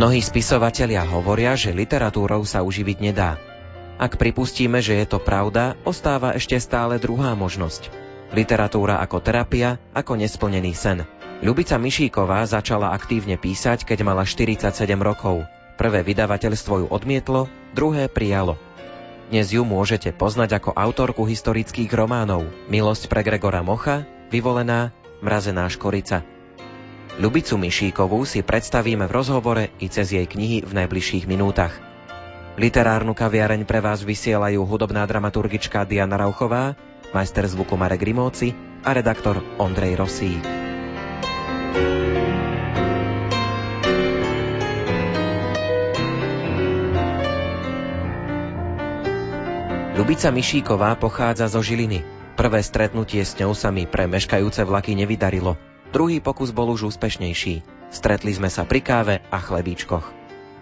Mnohí spisovatelia hovoria, že literatúrou sa uživiť nedá. Ak pripustíme, že je to pravda, ostáva ešte stále druhá možnosť. Literatúra ako terapia, ako nesplnený sen. Ľubica Mišíková začala aktívne písať, keď mala 47 rokov. Prvé vydavateľstvo ju odmietlo, druhé prijalo. Dnes ju môžete poznať ako autorku historických románov Milosť pre Gregora Mocha, Vyvolená, Mrazená škorica. Ľubicu Mišíkovú si predstavíme v rozhovore i cez jej knihy v najbližších minútach. Literárnu kaviareň pre vás vysielajú hudobná dramaturgička Diana Rauchová, majster zvuku Marek Rimóci a redaktor Ondrej Rosík. Ľubica Mišíková pochádza zo Žiliny. Prvé stretnutie s ňou sa mi pre meškajúce vlaky nevydarilo. Druhý pokus bol už úspešnejší. Stretli sme sa pri káve a chlebíčkoch.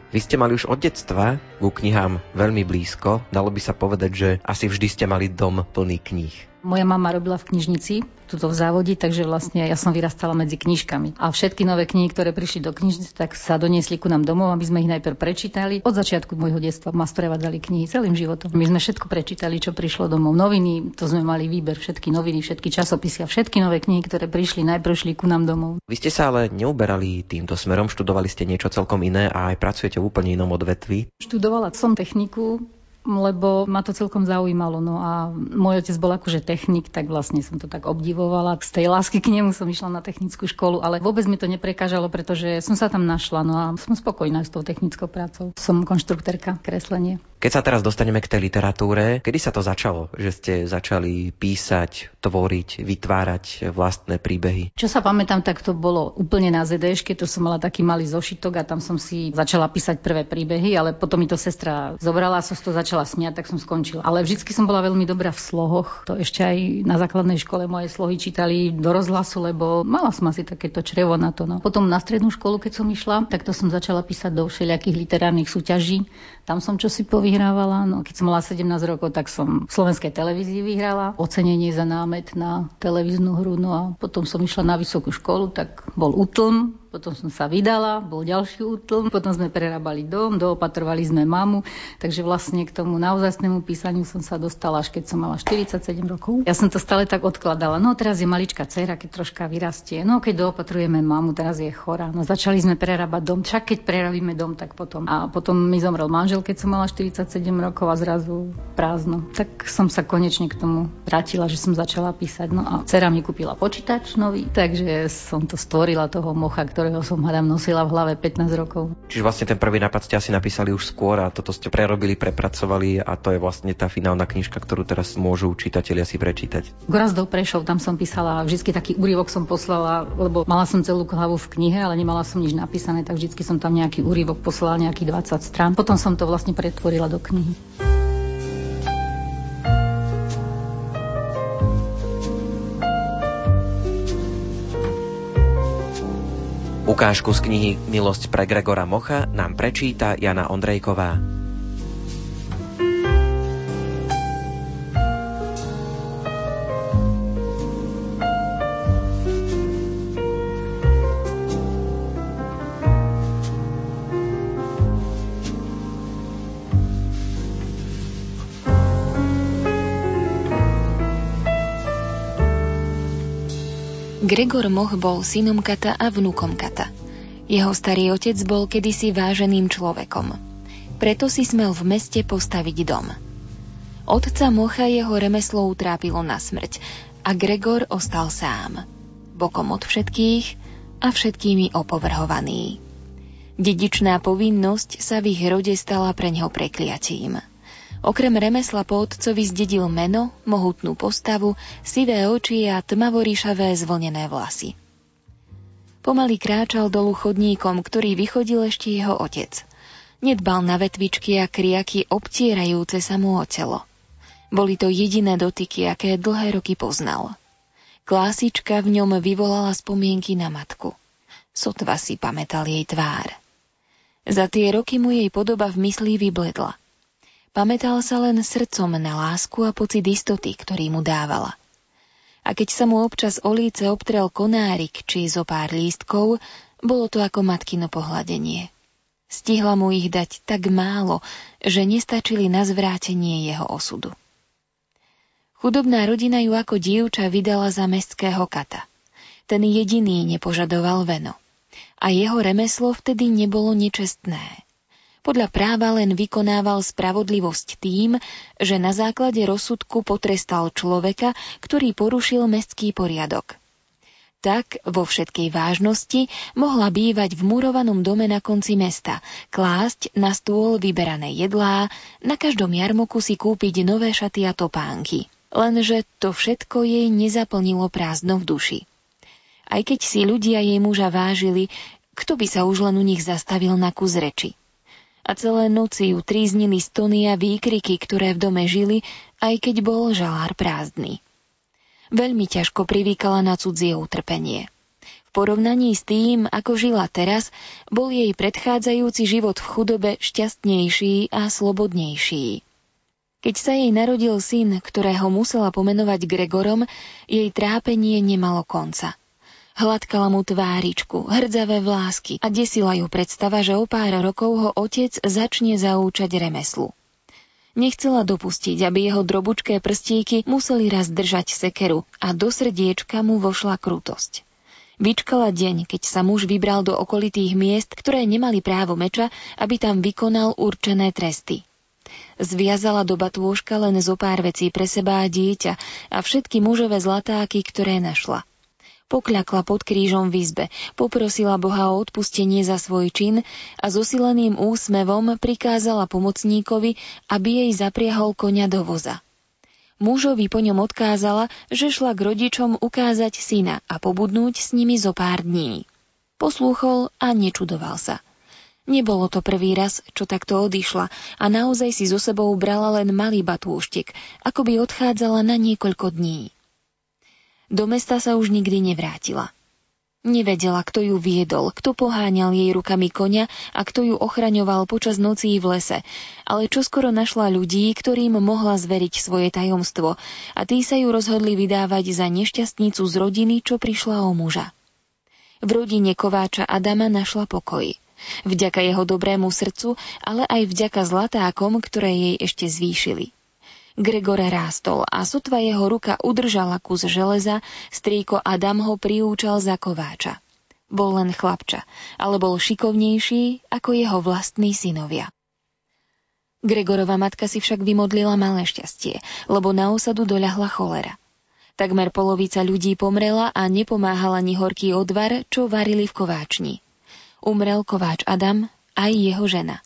Vy ste mali už od detstva ku knihám veľmi blízko. Dalo by sa povedať, že asi vždy ste mali dom plný kníh. Moja mama robila v knižnici, tuto v závode, takže vlastne ja som vyrastala medzi knižkami. A všetky nové knihy, ktoré prišli do knižnice, tak sa doniesli ku nám domov, aby sme ich najprv prečítali. Od začiatku môjho detstva ma sprevádzali knihy celým životom. My sme všetko prečítali, čo prišlo domov. Noviny, to sme mali výber, všetky noviny, všetky časopisy a všetky nové knihy, ktoré prišli, najprv šli ku nám domov. Vy ste sa ale neuberali týmto smerom, študovali ste niečo celkom iné a aj pracujete v úplne inom odvetvi. Študovala som techniku, lebo ma to celkom zaujímalo. No a môj otec bol akože technik, tak vlastne som to tak obdivovala. Z tej lásky k nemu som išla na technickú školu, ale vôbec mi to neprekážalo, pretože som sa tam našla. No a som spokojná s tou technickou prácou. Som konštruktorka kreslenie. Keď sa teraz dostaneme k tej literatúre, kedy sa to začalo, že ste začali písať, tvoriť, vytvárať vlastné príbehy? Čo sa pamätám, tak to bolo úplne na ZDŠ, to som mala taký malý zošitok a tam som si začala písať prvé príbehy, ale potom mi to sestra zobrala, som to začala smiať, tak som skončila. Ale vždycky som bola veľmi dobrá v slohoch. To ešte aj na základnej škole moje slohy čítali do rozhlasu, lebo mala som asi takéto črevo na to. No. Potom na strednú školu, keď som išla, tak to som začala písať do všelijakých literárnych súťaží. Tam som čo si povie vyhrávala. No, keď som mala 17 rokov, tak som v slovenskej televízii vyhrala ocenenie za námet na televíznu hru. No a potom som išla na vysokú školu, tak bol útlm potom som sa vydala, bol ďalší útlm, potom sme prerábali dom, doopatrovali sme mamu, takže vlastne k tomu naozajstnému písaniu som sa dostala až keď som mala 47 rokov. Ja som to stále tak odkladala. No teraz je maličká dcera, keď troška vyrastie. No keď doopatrujeme mamu, teraz je chorá. No začali sme prerábať dom, čak keď prerabíme dom, tak potom. A potom mi zomrel manžel, keď som mala 47 rokov a zrazu prázdno. Tak som sa konečne k tomu vrátila, že som začala písať. No a dcera mi kúpila počítač nový, takže som to stvorila toho mocha, ktorého som hádam nosila v hlave 15 rokov. Čiže vlastne ten prvý nápad ste asi napísali už skôr a toto ste prerobili, prepracovali a to je vlastne tá finálna knižka, ktorú teraz môžu čitatelia si prečítať. Gorazdov Prešov, tam som písala, vždy taký úryvok som poslala, lebo mala som celú hlavu v knihe, ale nemala som nič napísané, tak vždy som tam nejaký úryvok poslala, nejakých 20 strán. Potom som to vlastne pretvorila do knihy. Ukážku z knihy Milosť pre Gregora Mocha nám prečíta Jana Ondrejková. Gregor Moch bol synom Kata a vnúkom Kata. Jeho starý otec bol kedysi váženým človekom. Preto si smel v meste postaviť dom. Otca Mocha jeho remeslo utrápilo na smrť a Gregor ostal sám. Bokom od všetkých a všetkými opovrhovaný. Dedičná povinnosť sa v ich rode stala pre ňo prekliatím. Okrem remesla po otcovi zdedil meno, mohutnú postavu, sivé oči a tmavoríšavé zvlnené vlasy. Pomaly kráčal dolu chodníkom, ktorý vychodil ešte jeho otec. Nedbal na vetvičky a kriaky obtierajúce sa mu o telo. Boli to jediné dotyky, aké dlhé roky poznal. Klásička v ňom vyvolala spomienky na matku. Sotva si pamätal jej tvár. Za tie roky mu jej podoba v mysli vybledla – Pamätal sa len srdcom na lásku a pocit istoty, ktorý mu dávala. A keď sa mu občas o líce obtrel konárik či zo pár lístkov, bolo to ako matkino pohľadenie. Stihla mu ich dať tak málo, že nestačili na zvrátenie jeho osudu. Chudobná rodina ju ako dievča vydala za mestského kata. Ten jediný nepožadoval veno. A jeho remeslo vtedy nebolo nečestné. Podľa práva len vykonával spravodlivosť tým, že na základe rozsudku potrestal človeka, ktorý porušil mestský poriadok tak vo všetkej vážnosti mohla bývať v murovanom dome na konci mesta, klásť na stôl vyberané jedlá, na každom jarmoku si kúpiť nové šaty a topánky. Lenže to všetko jej nezaplnilo prázdno v duši. Aj keď si ľudia jej muža vážili, kto by sa už len u nich zastavil na kus reči. A celé noci ju tríznili stony a výkriky, ktoré v dome žili, aj keď bol žalár prázdny veľmi ťažko privýkala na cudzie utrpenie. V porovnaní s tým, ako žila teraz, bol jej predchádzajúci život v chudobe šťastnejší a slobodnejší. Keď sa jej narodil syn, ktorého musela pomenovať Gregorom, jej trápenie nemalo konca. Hladkala mu tváričku, hrdzavé vlásky a desila ju predstava, že o pár rokov ho otec začne zaúčať remeslu. Nechcela dopustiť, aby jeho drobučké prstíky museli raz držať sekeru a do srdiečka mu vošla krutosť. Vyčkala deň, keď sa muž vybral do okolitých miest, ktoré nemali právo meča, aby tam vykonal určené tresty. Zviazala do batôžka len zo pár vecí pre seba a dieťa a všetky mužové zlatáky, ktoré našla pokľakla pod krížom v izbe, poprosila Boha o odpustenie za svoj čin a so sileným úsmevom prikázala pomocníkovi, aby jej zapriahol konia do voza. Mužovi po ňom odkázala, že šla k rodičom ukázať syna a pobudnúť s nimi zo pár dní. Poslúchol a nečudoval sa. Nebolo to prvý raz, čo takto odišla a naozaj si so sebou brala len malý batúštik, ako by odchádzala na niekoľko dní. Do mesta sa už nikdy nevrátila. Nevedela, kto ju viedol, kto poháňal jej rukami konia a kto ju ochraňoval počas nocí v lese, ale čoskoro našla ľudí, ktorým mohla zveriť svoje tajomstvo a tí sa ju rozhodli vydávať za nešťastnicu z rodiny, čo prišla o muža. V rodine Kováča Adama našla pokoj. Vďaka jeho dobrému srdcu, ale aj vďaka zlatákom, ktoré jej ešte zvýšili. Gregor rástol a sotva jeho ruka udržala kus železa, strýko Adam ho priúčal za kováča. Bol len chlapča, ale bol šikovnejší ako jeho vlastní synovia. Gregorova matka si však vymodlila malé šťastie, lebo na osadu doľahla cholera. Takmer polovica ľudí pomrela a nepomáhala ani horký odvar, čo varili v kováčni. Umrel kováč Adam aj jeho žena.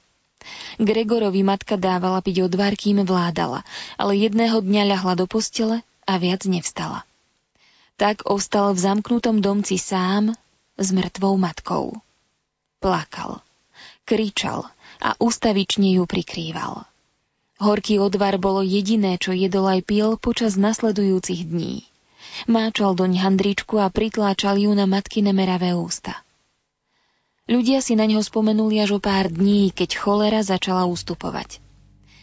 Gregorovi matka dávala piť odvar, kým vládala, ale jedného dňa ľahla do postele a viac nevstala. Tak ostal v zamknutom domci sám s mŕtvou matkou. Plakal, kričal a ustavične ju prikrýval. Horký odvar bolo jediné, čo jedol aj pil počas nasledujúcich dní. Máčal doň handričku a pritláčal ju na matky nemeravé ústa. Ľudia si na neho spomenuli až o pár dní, keď cholera začala ustupovať.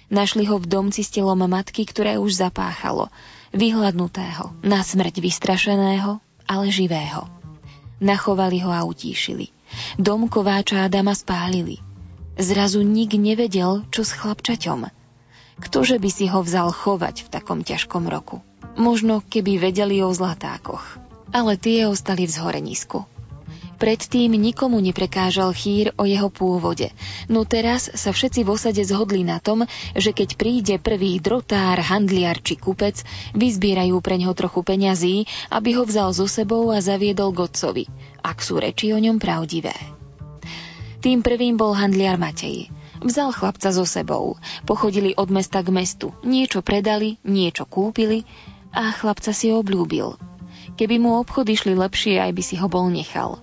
Našli ho v domci s telom matky, ktoré už zapáchalo, vyhľadnutého, na smrť vystrašeného, ale živého. Nachovali ho a utíšili. Dom kováča Adama spálili. Zrazu nik nevedel, čo s chlapčaťom. Ktože by si ho vzal chovať v takom ťažkom roku? Možno keby vedeli o zlatákoch. Ale tie ostali v zhorenisku. Predtým nikomu neprekážal chýr o jeho pôvode. No teraz sa všetci v osade zhodli na tom, že keď príde prvý drotár, handliar či kupec, vyzbierajú pre neho trochu peňazí, aby ho vzal so sebou a zaviedol godcovi, ak sú reči o ňom pravdivé. Tým prvým bol handliar Matej. Vzal chlapca so sebou. Pochodili od mesta k mestu. Niečo predali, niečo kúpili a chlapca si obľúbil. Keby mu obchody šli lepšie, aj by si ho bol nechal.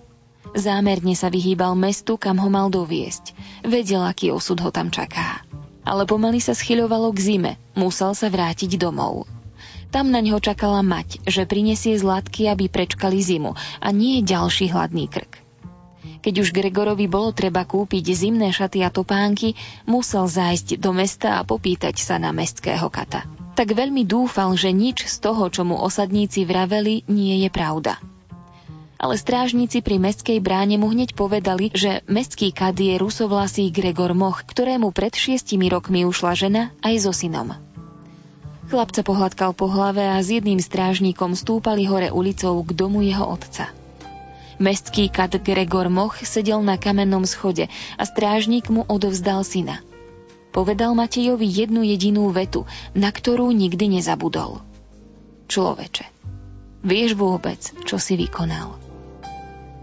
Zámerne sa vyhýbal mestu, kam ho mal doviesť. Vedel, aký osud ho tam čaká. Ale pomaly sa schyľovalo k zime. Musel sa vrátiť domov. Tam na ňo čakala mať, že prinesie zlatky, aby prečkali zimu a nie ďalší hladný krk. Keď už Gregorovi bolo treba kúpiť zimné šaty a topánky, musel zájsť do mesta a popýtať sa na mestského kata. Tak veľmi dúfal, že nič z toho, čo mu osadníci vraveli, nie je pravda. Ale strážnici pri mestskej bráne mu hneď povedali, že mestský kad je rusovlasý Gregor Moch, ktorému pred šiestimi rokmi ušla žena aj so synom. Chlapca pohľadkal po hlave a s jedným strážnikom stúpali hore ulicou k domu jeho otca. Mestský kad Gregor Moch sedel na kamennom schode a strážnik mu odovzdal syna. Povedal Matejovi jednu jedinú vetu, na ktorú nikdy nezabudol. Človeče, vieš vôbec, čo si vykonal?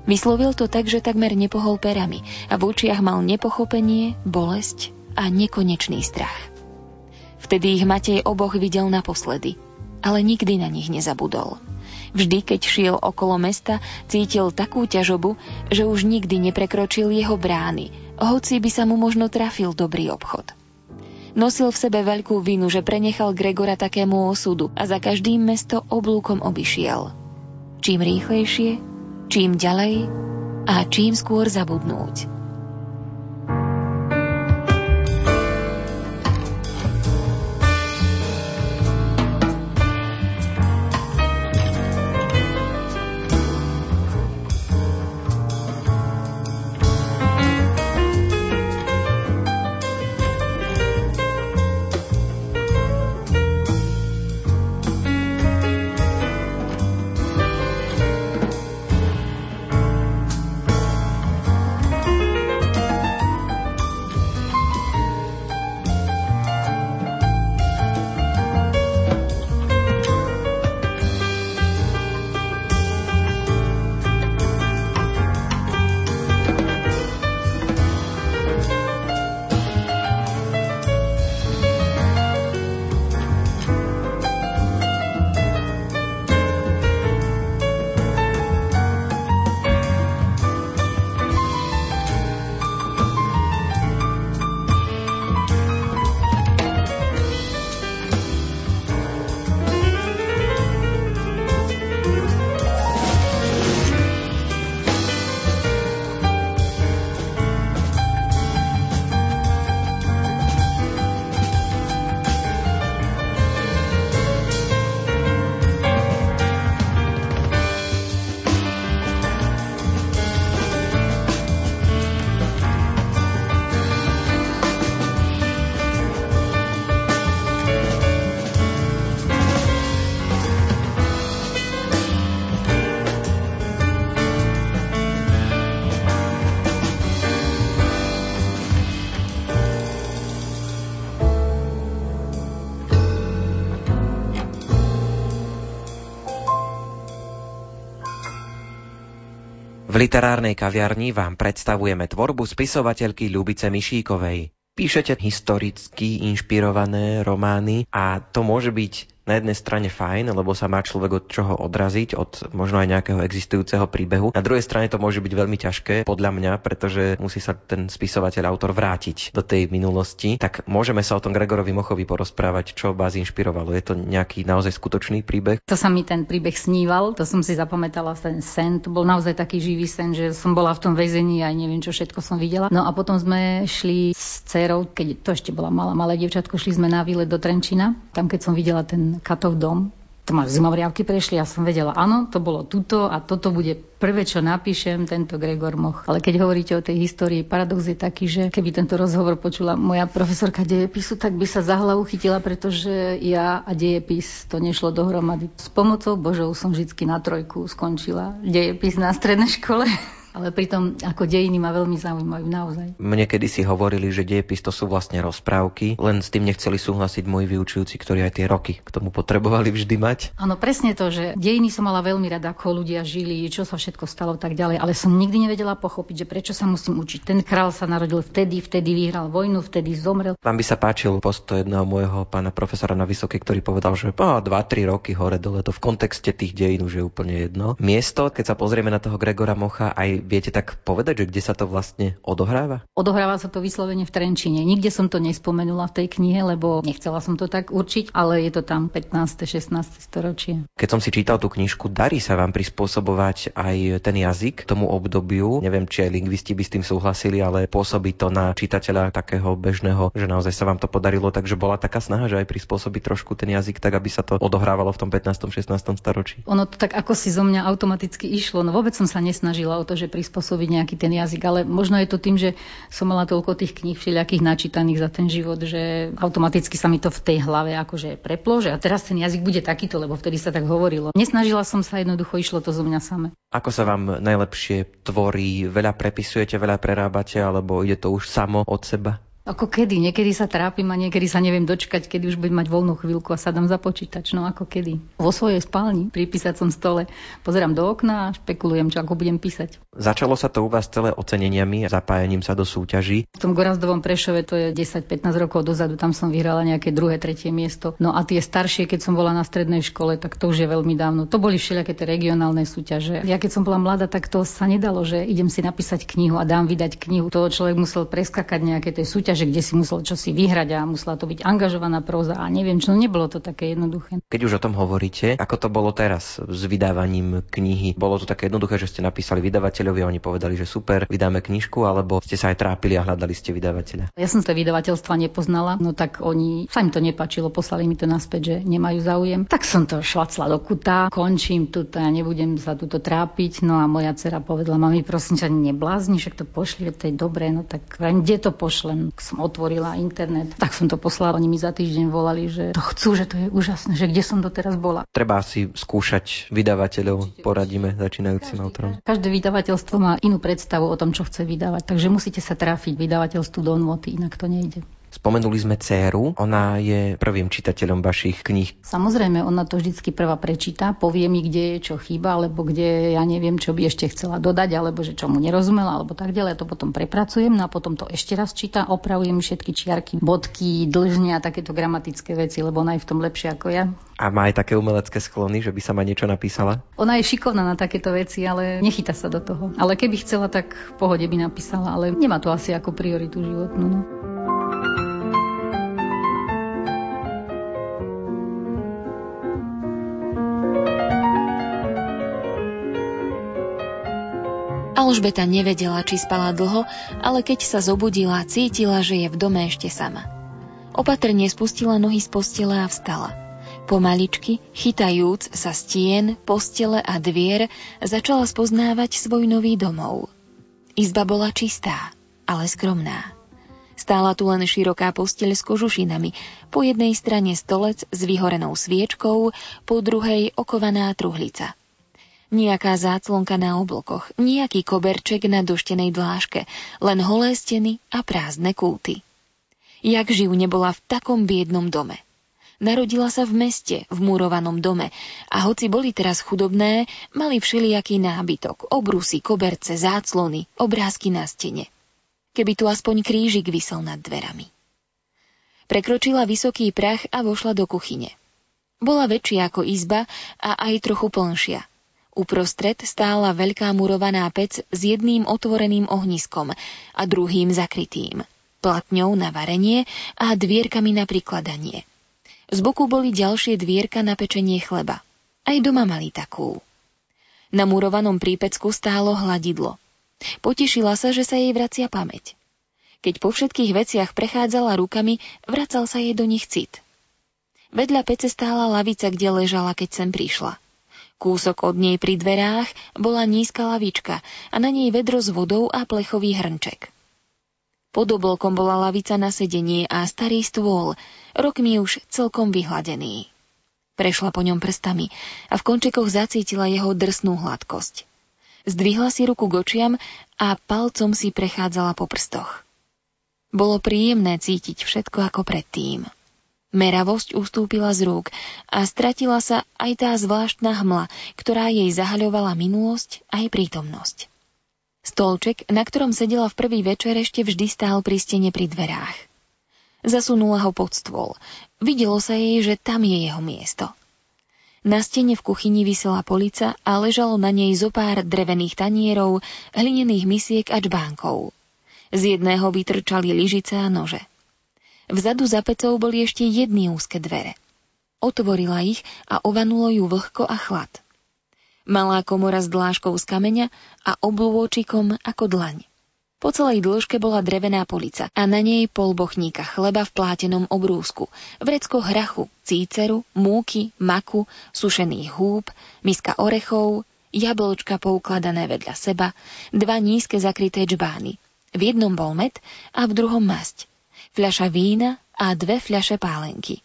Vyslovil to tak, že takmer nepohol perami a v očiach mal nepochopenie, bolesť a nekonečný strach. Vtedy ich Matej oboch videl naposledy, ale nikdy na nich nezabudol. Vždy, keď šiel okolo mesta, cítil takú ťažobu, že už nikdy neprekročil jeho brány, hoci by sa mu možno trafil dobrý obchod. Nosil v sebe veľkú vinu, že prenechal Gregora takému osudu a za každým mesto oblúkom obišiel. Čím rýchlejšie, čím ďalej a čím skôr zabudnúť. Literárnej kaviarni vám predstavujeme tvorbu spisovateľky Ľubice Mišíkovej. Píšete historicky inšpirované romány a to môže byť na jednej strane fajn, lebo sa má človek od čoho odraziť, od možno aj nejakého existujúceho príbehu. Na druhej strane to môže byť veľmi ťažké, podľa mňa, pretože musí sa ten spisovateľ, autor vrátiť do tej minulosti. Tak môžeme sa o tom Gregorovi Mochovi porozprávať, čo vás inšpirovalo. Je to nejaký naozaj skutočný príbeh? To sa mi ten príbeh sníval, to som si zapamätala ten sen. To bol naozaj taký živý sen, že som bola v tom väzení a neviem, čo všetko som videla. No a potom sme šli s dcerou, keď to ešte bola malá, malé dievčatko, šli sme na výlet do Trenčina. Tam, keď som videla ten Katov dom. To ma zimomriavky prešli, ja som vedela, áno, to bolo tuto a toto bude prvé, čo napíšem, tento Gregor Moch. Ale keď hovoríte o tej histórii, paradox je taký, že keby tento rozhovor počula moja profesorka dejepisu, tak by sa za hlavu chytila, pretože ja a dejepis to nešlo dohromady. S pomocou Božou som vždy na trojku skončila dejepis na strednej škole ale pritom ako dejiny ma veľmi zaujímajú naozaj. Mne kedy si hovorili, že dejepis to sú vlastne rozprávky, len s tým nechceli súhlasiť moji vyučujúci, ktorí aj tie roky k tomu potrebovali vždy mať. Áno, presne to, že dejiny som mala veľmi rada, ako ľudia žili, čo sa všetko stalo tak ďalej, ale som nikdy nevedela pochopiť, že prečo sa musím učiť. Ten král sa narodil vtedy, vtedy vyhral vojnu, vtedy zomrel. Vám by sa páčil postoj jedného môjho pána profesora na Vysokej, ktorý povedal, že 2-3 roky hore dole to v kontexte tých dejín už je úplne jedno. Miesto, keď sa pozrieme na toho Gregora Mocha, aj viete tak povedať, že kde sa to vlastne odohráva? Odohráva sa to vyslovene v Trenčine. Nikde som to nespomenula v tej knihe, lebo nechcela som to tak určiť, ale je to tam 15. 16. storočie. Keď som si čítal tú knižku, darí sa vám prispôsobovať aj ten jazyk tomu obdobiu. Neviem, či aj lingvisti by s tým súhlasili, ale pôsobí to na čitateľa takého bežného, že naozaj sa vám to podarilo, takže bola taká snaha, že aj prispôsobiť trošku ten jazyk tak, aby sa to odohrávalo v tom 15. 16. storočí. Ono to tak ako si zo mňa automaticky išlo. No vôbec som sa nesnažila o to, že prispôsobiť nejaký ten jazyk, ale možno je to tým, že som mala toľko tých kníh všelijakých načítaných za ten život, že automaticky sa mi to v tej hlave akože preplo, že a teraz ten jazyk bude takýto, lebo vtedy sa tak hovorilo. Nesnažila som sa, jednoducho išlo to zo mňa same. Ako sa vám najlepšie tvorí? Veľa prepisujete, veľa prerábate, alebo ide to už samo od seba? Ako kedy? Niekedy sa trápim a niekedy sa neviem dočkať, kedy už budem mať voľnú chvíľku a sadám za počítač. No ako kedy? Vo svojej spálni, pri písacom stole. Pozerám do okna a špekulujem, čo ako budem písať. Začalo sa to u vás celé oceneniami a zapájaním sa do súťaží? V tom Gorazdovom Prešove to je 10-15 rokov dozadu, tam som vyhrala nejaké druhé, tretie miesto. No a tie staršie, keď som bola na strednej škole, tak to už je veľmi dávno. To boli všelijaké tie regionálne súťaže. Ja keď som bola mladá, tak to sa nedalo, že idem si napísať knihu a dám vydať knihu. To človek musel preskakať nejaké tie súťaže súťaže, kde si musel čosi vyhrať a musela to byť angažovaná próza a neviem čo, nebolo to také jednoduché. Keď už o tom hovoríte, ako to bolo teraz s vydávaním knihy? Bolo to také jednoduché, že ste napísali vydavateľovi a oni povedali, že super, vydáme knižku, alebo ste sa aj trápili a hľadali ste vydavateľa? Ja som sa vydavateľstva nepoznala, no tak oni sa im to nepačilo, poslali mi to naspäť, že nemajú záujem. Tak som to šlacla do kuta, končím tu, ja nebudem sa tuto trápiť. No a moja dcera povedala, mami, prosím ťa, neblázni, však to pošli, to je dobré, no tak kde to pošlem? Som otvorila internet, tak som to poslala. Oni mi za týždeň volali, že to chcú, že to je úžasné, že kde som doteraz bola. Treba si skúšať vydavateľov, poradíme začínajúcim každý, autorom. Každé vydavateľstvo má inú predstavu o tom, čo chce vydávať, takže musíte sa trafiť vydavateľstvu do nôty, inak to nejde. Spomenuli sme dceru, ona je prvým čitateľom vašich kníh. Samozrejme, ona to vždycky prvá prečíta, povie mi, kde je čo chýba, alebo kde ja neviem, čo by ešte chcela dodať, alebo že čo mu nerozumela, alebo tak ďalej. Ja to potom prepracujem, no a potom to ešte raz číta, opravujem všetky čiarky, bodky, dlžne a takéto gramatické veci, lebo ona je v tom lepšie ako ja. A má aj také umelecké sklony, že by sa ma niečo napísala? Ona je šikovná na takéto veci, ale nechyta sa do toho. Ale keby chcela, tak v pohode by napísala, ale nemá to asi ako prioritu životnú. No. Alžbeta nevedela, či spala dlho, ale keď sa zobudila, cítila, že je v dome ešte sama. Opatrne spustila nohy z postele a vstala. Pomaličky, chytajúc sa stien, postele a dvier, začala spoznávať svoj nový domov. Izba bola čistá, ale skromná. Stála tu len široká posteľ s kožušinami, po jednej strane stolec s vyhorenou sviečkou, po druhej okovaná truhlica – Nijaká záclonka na oblokoch, nejaký koberček na doštenej dláške, len holé steny a prázdne kúty. Jak živ nebola v takom biednom dome. Narodila sa v meste, v murovanom dome a hoci boli teraz chudobné, mali všelijaký nábytok, obrusy, koberce, záclony, obrázky na stene. Keby tu aspoň krížik vysel nad dverami. Prekročila vysoký prach a vošla do kuchyne. Bola väčšia ako izba a aj trochu plnšia – Uprostred stála veľká murovaná pec s jedným otvoreným ohniskom a druhým zakrytým, platňou na varenie a dvierkami na prikladanie. Z boku boli ďalšie dvierka na pečenie chleba. Aj doma mali takú. Na murovanom prípecku stálo hladidlo. Potešila sa, že sa jej vracia pamäť. Keď po všetkých veciach prechádzala rukami, vracal sa jej do nich cit. Vedľa pece stála lavica, kde ležala, keď sem prišla. Kúsok od nej pri dverách bola nízka lavička a na nej vedro s vodou a plechový hrnček. Pod oblkom bola lavica na sedenie a starý stôl, rokmi už celkom vyhladený. Prešla po ňom prstami a v končekoch zacítila jeho drsnú hladkosť. Zdvihla si ruku k a palcom si prechádzala po prstoch. Bolo príjemné cítiť všetko ako predtým. Meravosť ustúpila z rúk a stratila sa aj tá zvláštna hmla, ktorá jej zahaľovala minulosť aj prítomnosť. Stolček, na ktorom sedela v prvý večer, ešte vždy stál pri stene pri dverách. Zasunula ho pod stôl. Videlo sa jej, že tam je jeho miesto. Na stene v kuchyni vysela polica a ležalo na nej zo pár drevených tanierov, hlinených misiek a čbánkov. Z jedného vytrčali lyžice a nože. Vzadu za pecou boli ešte jedny úzke dvere. Otvorila ich a ovanulo ju vlhko a chlad. Malá komora s dláškou z kameňa a oblôčikom ako dlaň. Po celej dĺžke bola drevená polica a na nej pol bochníka chleba v plátenom obrúsku, vrecko hrachu, cíceru, múky, maku, sušených húb, miska orechov, jablčka poukladané vedľa seba, dva nízke zakryté čbány. V jednom bol med a v druhom masť. Fľaša vína a dve fľaše pálenky.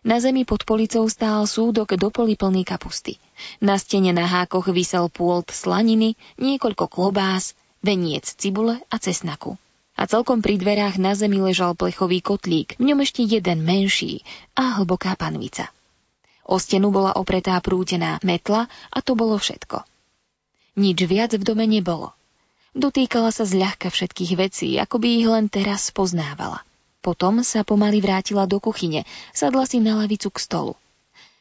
Na zemi pod policou stál súdok do poli plný kapusty. Na stene na hákoch vysel pôlt slaniny, niekoľko klobás, veniec cibule a cesnaku. A celkom pri dverách na zemi ležal plechový kotlík, v ňom ešte jeden menší a hlboká panvica. O stenu bola opretá prútená metla a to bolo všetko. Nič viac v dome nebolo. Dotýkala sa zľahka všetkých vecí, ako by ich len teraz poznávala. Potom sa pomaly vrátila do kuchyne, sadla si na lavicu k stolu.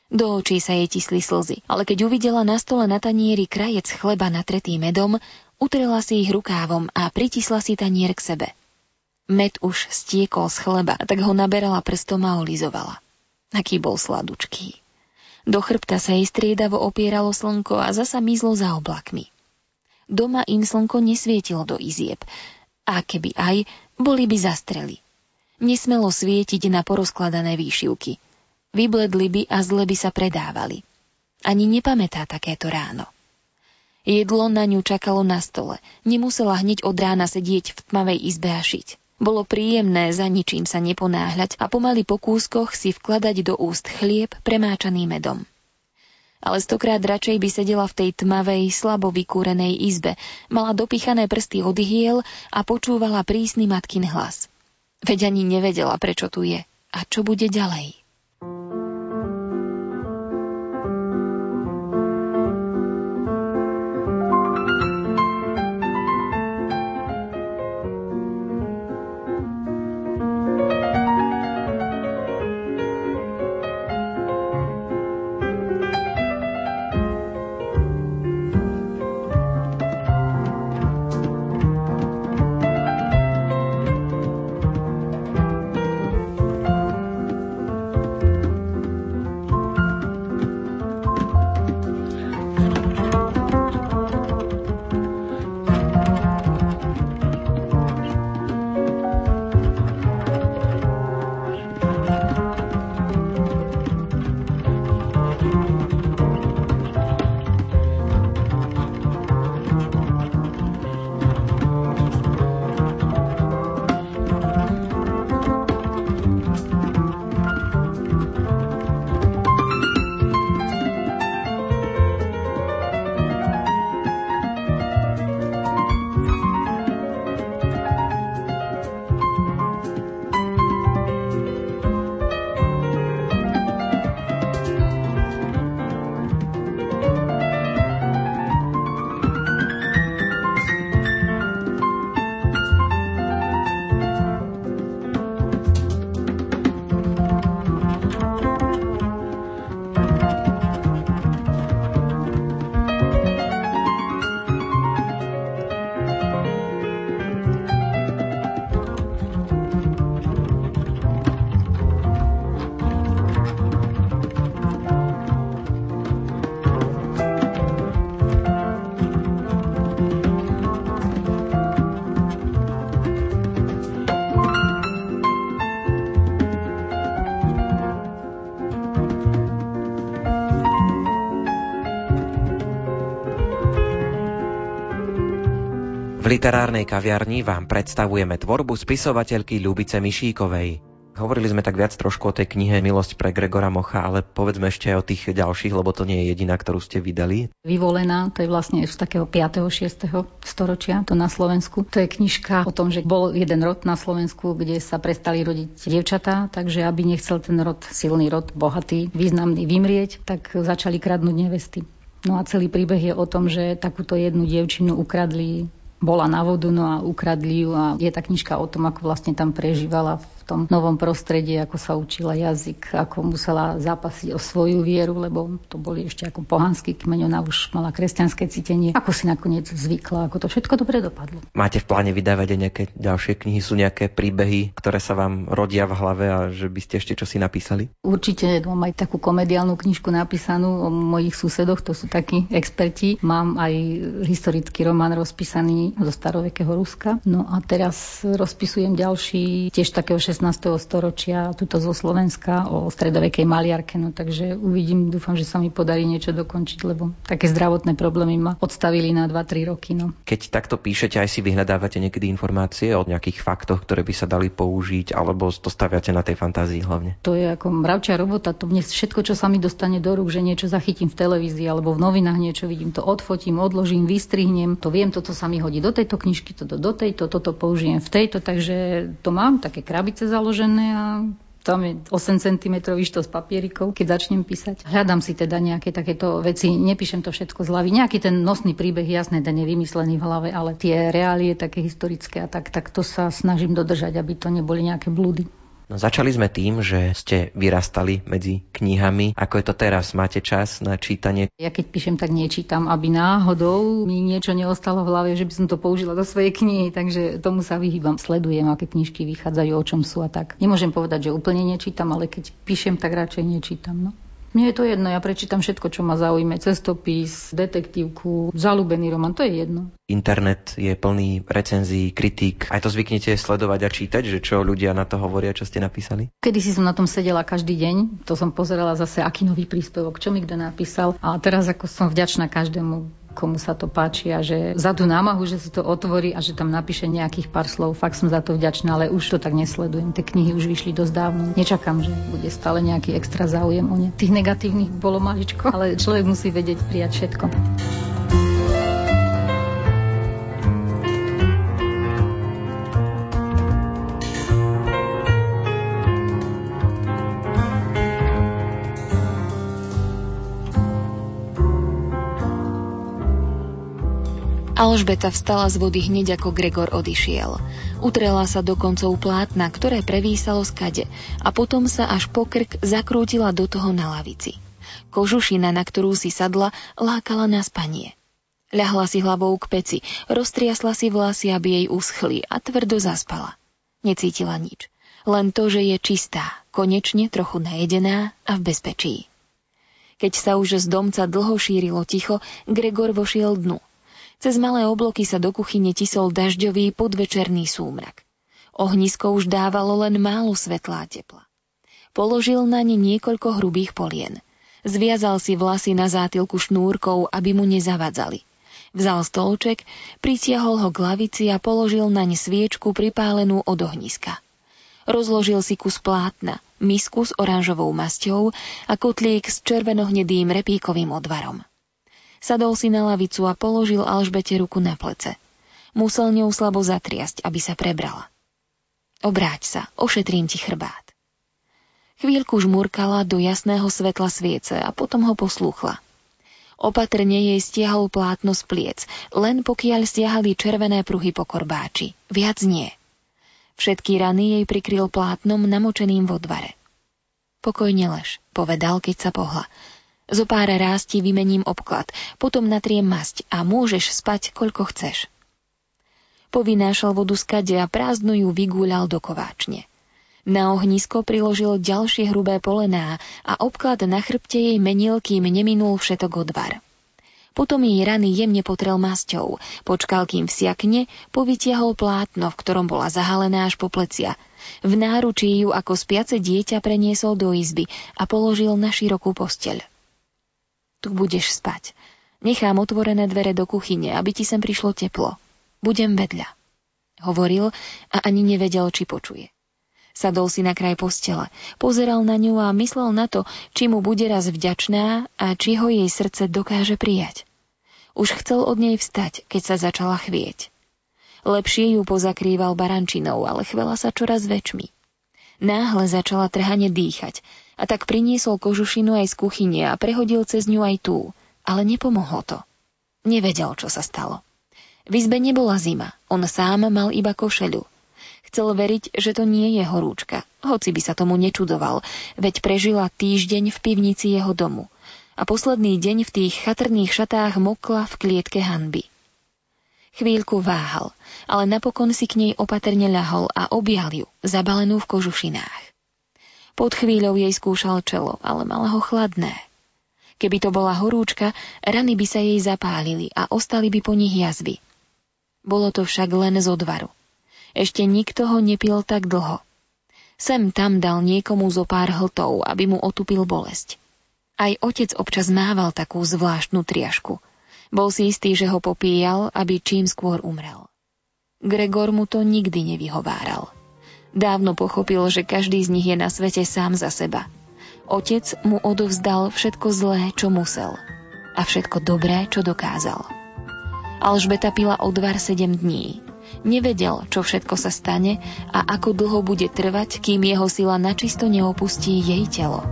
Do očí sa jej tisli slzy, ale keď uvidela na stole na tanieri krajec chleba natretý medom, Utrela si ich rukávom a pritisla si tanier k sebe. Med už stiekol z chleba, tak ho naberala prstom a olizovala. Aký bol sladučký. Do chrbta sa jej striedavo opieralo slnko a zasa mizlo za oblakmi. Doma im slnko nesvietilo do izieb, a keby aj, boli by zastreli. Nesmelo svietiť na porozkladané výšivky. Vybledli by a zle by sa predávali. Ani nepamätá takéto ráno. Jedlo na ňu čakalo na stole. Nemusela hneď od rána sedieť v tmavej izbe a šiť. Bolo príjemné za ničím sa neponáhľať a pomaly po kúskoch si vkladať do úst chlieb premáčaný medom. Ale stokrát radšej by sedela v tej tmavej, slabo vykúrenej izbe, mala dopichané prsty od hiel a počúvala prísny matkin hlas. Veď ani nevedela, prečo tu je a čo bude ďalej. Literárnej kaviarni vám predstavujeme tvorbu spisovateľky Ľubice Mišíkovej. Hovorili sme tak viac trošku o tej knihe Milosť pre Gregora Mocha, ale povedzme ešte aj o tých ďalších, lebo to nie je jediná, ktorú ste vydali. Vyvolená, to je vlastne z takého 5. 6. storočia, to na Slovensku. To je knižka o tom, že bol jeden rod na Slovensku, kde sa prestali rodiť dievčatá, takže aby nechcel ten rod, silný rod, bohatý, významný vymrieť, tak začali kradnúť nevesty. No a celý príbeh je o tom, že takúto jednu dievčinu ukradli bola na vodu, no a ukradli ju a je tá knižka o tom, ako vlastne tam prežívala v tom novom prostredí, ako sa učila jazyk, ako musela zápasiť o svoju vieru, lebo to boli ešte ako pohanský kmeň, ona už mala kresťanské cítenie, ako si nakoniec zvykla, ako to všetko dobre dopadlo. Máte v pláne vydávať aj nejaké ďalšie knihy? Sú nejaké príbehy, ktoré sa vám rodia v hlave a že by ste ešte čosi napísali? Určite mám aj takú komediálnu knižku napísanú o mojich susedoch, to sú takí experti. Mám aj historický román rozpísaný zo starovekého Ruska. No a teraz rozpisujem ďalší, tiež takého 16. storočia, tuto zo Slovenska, o stredovekej maliarke. No takže uvidím, dúfam, že sa mi podarí niečo dokončiť, lebo také zdravotné problémy ma odstavili na 2-3 roky. No. Keď takto píšete, aj si vyhľadávate niekedy informácie o nejakých faktoch, ktoré by sa dali použiť, alebo to staviate na tej fantázii hlavne? To je ako mravčia robota. To mne všetko, čo sa mi dostane do rúk, že niečo zachytím v televízii alebo v novinách niečo vidím, to odfotím, odložím, vystrihnem, to viem, toto sa mi hodí do tejto knižky, toto do tejto, toto použijem v tejto, takže to mám také krabice založené a tam je 8 cm z papierikov, keď začnem písať. Hľadám si teda nejaké takéto veci, nepíšem to všetko z hlavy. Nejaký ten nosný príbeh, jasné, ten je vymyslený v hlave, ale tie reálie také historické a tak, tak to sa snažím dodržať, aby to neboli nejaké blúdy. No, začali sme tým, že ste vyrastali medzi knihami. Ako je to teraz? Máte čas na čítanie? Ja keď píšem, tak nečítam, aby náhodou mi niečo neostalo v hlave, že by som to použila do svojej knihy, takže tomu sa vyhýbam. Sledujem, aké knižky vychádzajú, o čom sú a tak. Nemôžem povedať, že úplne nečítam, ale keď píšem, tak radšej nečítam. No. Mne je to jedno, ja prečítam všetko, čo ma zaujíme. Cestopis, detektívku, zalúbený román, to je jedno. Internet je plný recenzií, kritík. Aj to zvyknete sledovať a čítať, že čo ľudia na to hovoria, čo ste napísali? Kedy si som na tom sedela každý deň, to som pozerala zase, aký nový príspevok, čo mi kto napísal. A teraz ako som vďačná každému, komu sa to páči a že za tú námahu, že si to otvorí a že tam napíše nejakých pár slov. Fakt som za to vďačná, ale už to tak nesledujem. Tie knihy už vyšli dosť dávno. Nečakám, že bude stále nejaký extra záujem o ne. Tých negatívnych bolo maličko, ale človek musí vedieť prijať všetko. Alžbeta vstala z vody hneď ako Gregor odišiel. Utrela sa do koncov plátna, ktoré prevísalo z kade a potom sa až po krk zakrútila do toho na lavici. Kožušina, na ktorú si sadla, lákala na spanie. Ľahla si hlavou k peci, roztriasla si vlasy, aby jej uschli a tvrdo zaspala. Necítila nič. Len to, že je čistá, konečne trochu najedená a v bezpečí. Keď sa už z domca dlho šírilo ticho, Gregor vošiel dnu – cez malé obloky sa do kuchyne tisol dažďový podvečerný súmrak. Ohnisko už dávalo len málo svetlá tepla. Položil na ne niekoľko hrubých polien. Zviazal si vlasy na zátilku šnúrkou, aby mu nezavadzali. Vzal stolček, pritiahol ho k lavici a položil na ne sviečku pripálenú od ohniska. Rozložil si kus plátna, misku s oranžovou masťou a kotlík s červenohnedým repíkovým odvarom. Sadol si na lavicu a položil Alžbete ruku na plece. Musel ňou slabo zatriasť, aby sa prebrala. Obráť sa, ošetrím ti chrbát. Chvíľku žmurkala do jasného svetla sviece a potom ho poslúchla. Opatrne jej stiahol plátno z pliec, len pokiaľ stiahali červené pruhy po korbáči. Viac nie. Všetky rany jej prikryl plátnom namočeným vo dvare. Pokojne lež, povedal, keď sa pohla. Zo pár rásti vymením obklad, potom natriem masť a môžeš spať, koľko chceš. Povynášal vodu z kade a prázdnu ju vygúľal do kováčne. Na ohnisko priložil ďalšie hrubé polená a obklad na chrbte jej menil, kým neminul všetok odvar. Potom jej rany jemne potrel masťou, počkal, kým vsiakne, povytiahol plátno, v ktorom bola zahalená až po plecia. V náručí ju ako spiace dieťa preniesol do izby a položil na širokú posteľ. Tu budeš spať. Nechám otvorené dvere do kuchyne, aby ti sem prišlo teplo. Budem vedľa. Hovoril a ani nevedel, či počuje. Sadol si na kraj postele, pozeral na ňu a myslel na to, či mu bude raz vďačná a či ho jej srdce dokáže prijať. Už chcel od nej vstať, keď sa začala chvieť. Lepšie ju pozakrýval barančinou, ale chvela sa čoraz väčšmi. Náhle začala trhane dýchať a tak priniesol kožušinu aj z kuchyne a prehodil cez ňu aj tú, ale nepomohlo to. Nevedel, čo sa stalo. V izbe nebola zima, on sám mal iba košeľu. Chcel veriť, že to nie je horúčka, hoci by sa tomu nečudoval, veď prežila týždeň v pivnici jeho domu a posledný deň v tých chatrných šatách mokla v klietke hanby. Chvíľku váhal, ale napokon si k nej opatrne ľahol a objal ju, zabalenú v kožušinách. Pod chvíľou jej skúšal čelo, ale mala ho chladné. Keby to bola horúčka, rany by sa jej zapálili a ostali by po nich jazvy. Bolo to však len z odvaru. Ešte nikto ho nepil tak dlho. Sem tam dal niekomu zo pár hltov, aby mu otupil bolesť. Aj otec občas mával takú zvláštnu triašku. Bol si istý, že ho popíjal, aby čím skôr umrel. Gregor mu to nikdy nevyhováral. Dávno pochopil, že každý z nich je na svete sám za seba. Otec mu odovzdal všetko zlé, čo musel a všetko dobré, čo dokázal. Alžbeta pila odvar 7 dní. Nevedel, čo všetko sa stane a ako dlho bude trvať, kým jeho sila načisto neopustí jej telo.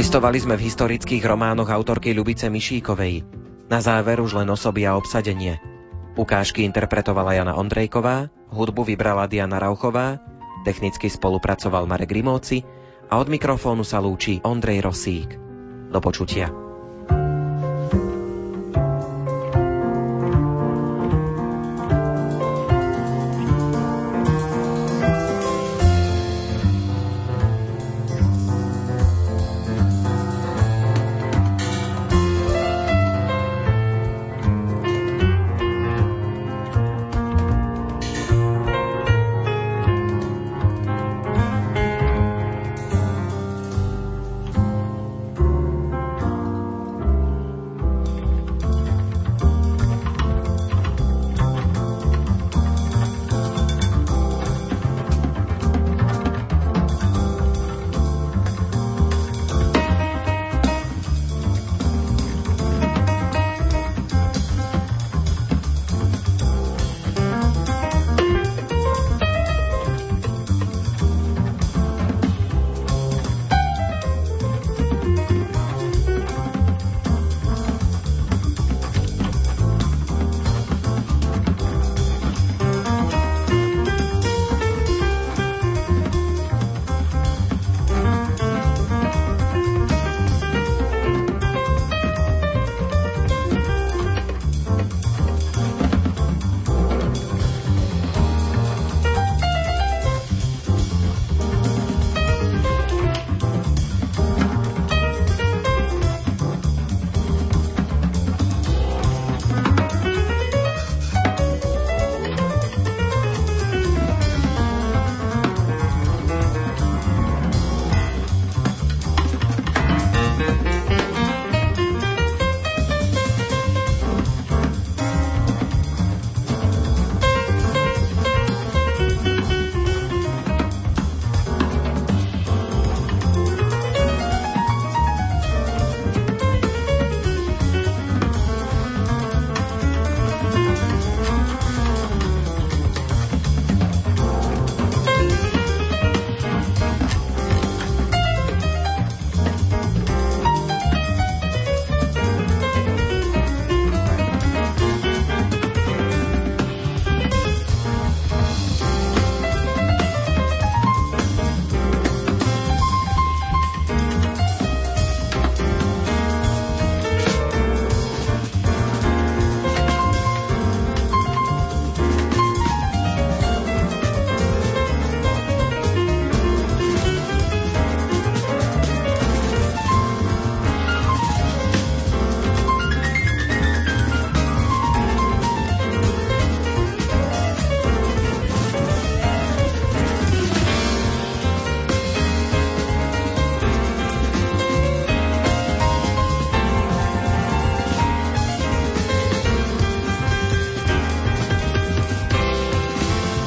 Listovali sme v historických románoch autorky Ľubice Mišíkovej. Na záver už len osoby a obsadenie. Ukážky interpretovala Jana Ondrejková, hudbu vybrala Diana Rauchová, technicky spolupracoval Marek Rimóci a od mikrofónu sa lúči Ondrej Rosík. Do počutia.